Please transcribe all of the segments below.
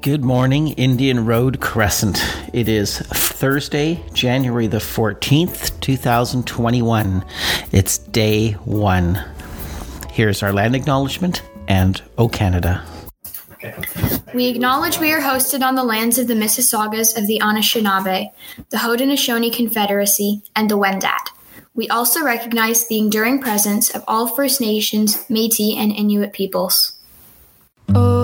Good morning, Indian Road Crescent. It is Thursday, January the 14th, 2021. It's day one. Here's our land acknowledgement and O Canada. We acknowledge we are hosted on the lands of the Mississaugas of the Anishinaabe, the Haudenosaunee Confederacy, and the Wendat. We also recognize the enduring presence of all First Nations, Métis, and Inuit peoples. Oh,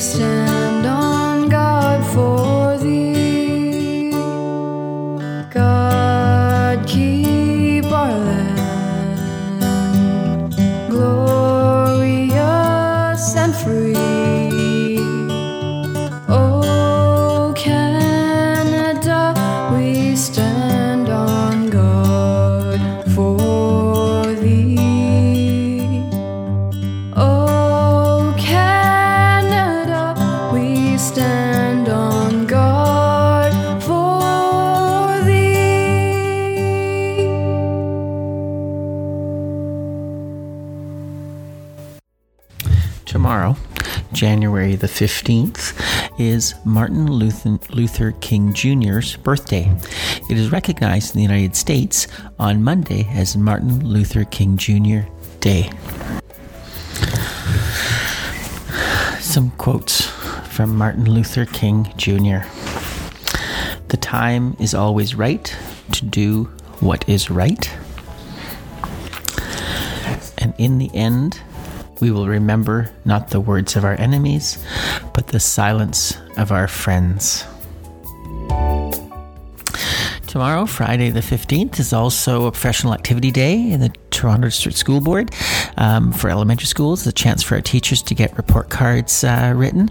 stand on guard for thee. God keep our land glorious and free. Stand on guard for thee. Tomorrow, January the 15th, is Martin Luther, Luther King Jr.'s birthday. It is recognized in the United States on Monday as Martin Luther King Jr. Day. Some quotes from Martin Luther King Jr. The time is always right to do what is right. And in the end, we will remember not the words of our enemies, but the silence of our friends. Tomorrow, Friday the 15th, is also a professional activity day in the Toronto District School Board um, for elementary schools. A chance for our teachers to get report cards uh, written.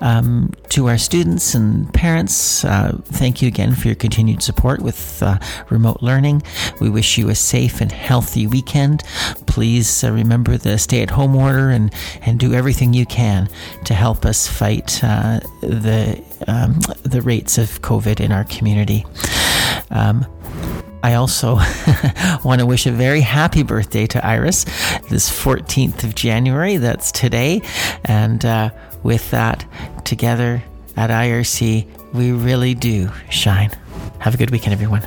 Um, to our students and parents, uh, thank you again for your continued support with uh, remote learning. We wish you a safe and healthy weekend. Please uh, remember the stay at home order and, and do everything you can to help us fight uh, the, um, the rates of COVID in our community. Um, I also want to wish a very happy birthday to Iris, this 14th of January. That's today. And uh, with that, together at IRC, we really do shine. Have a good weekend, everyone.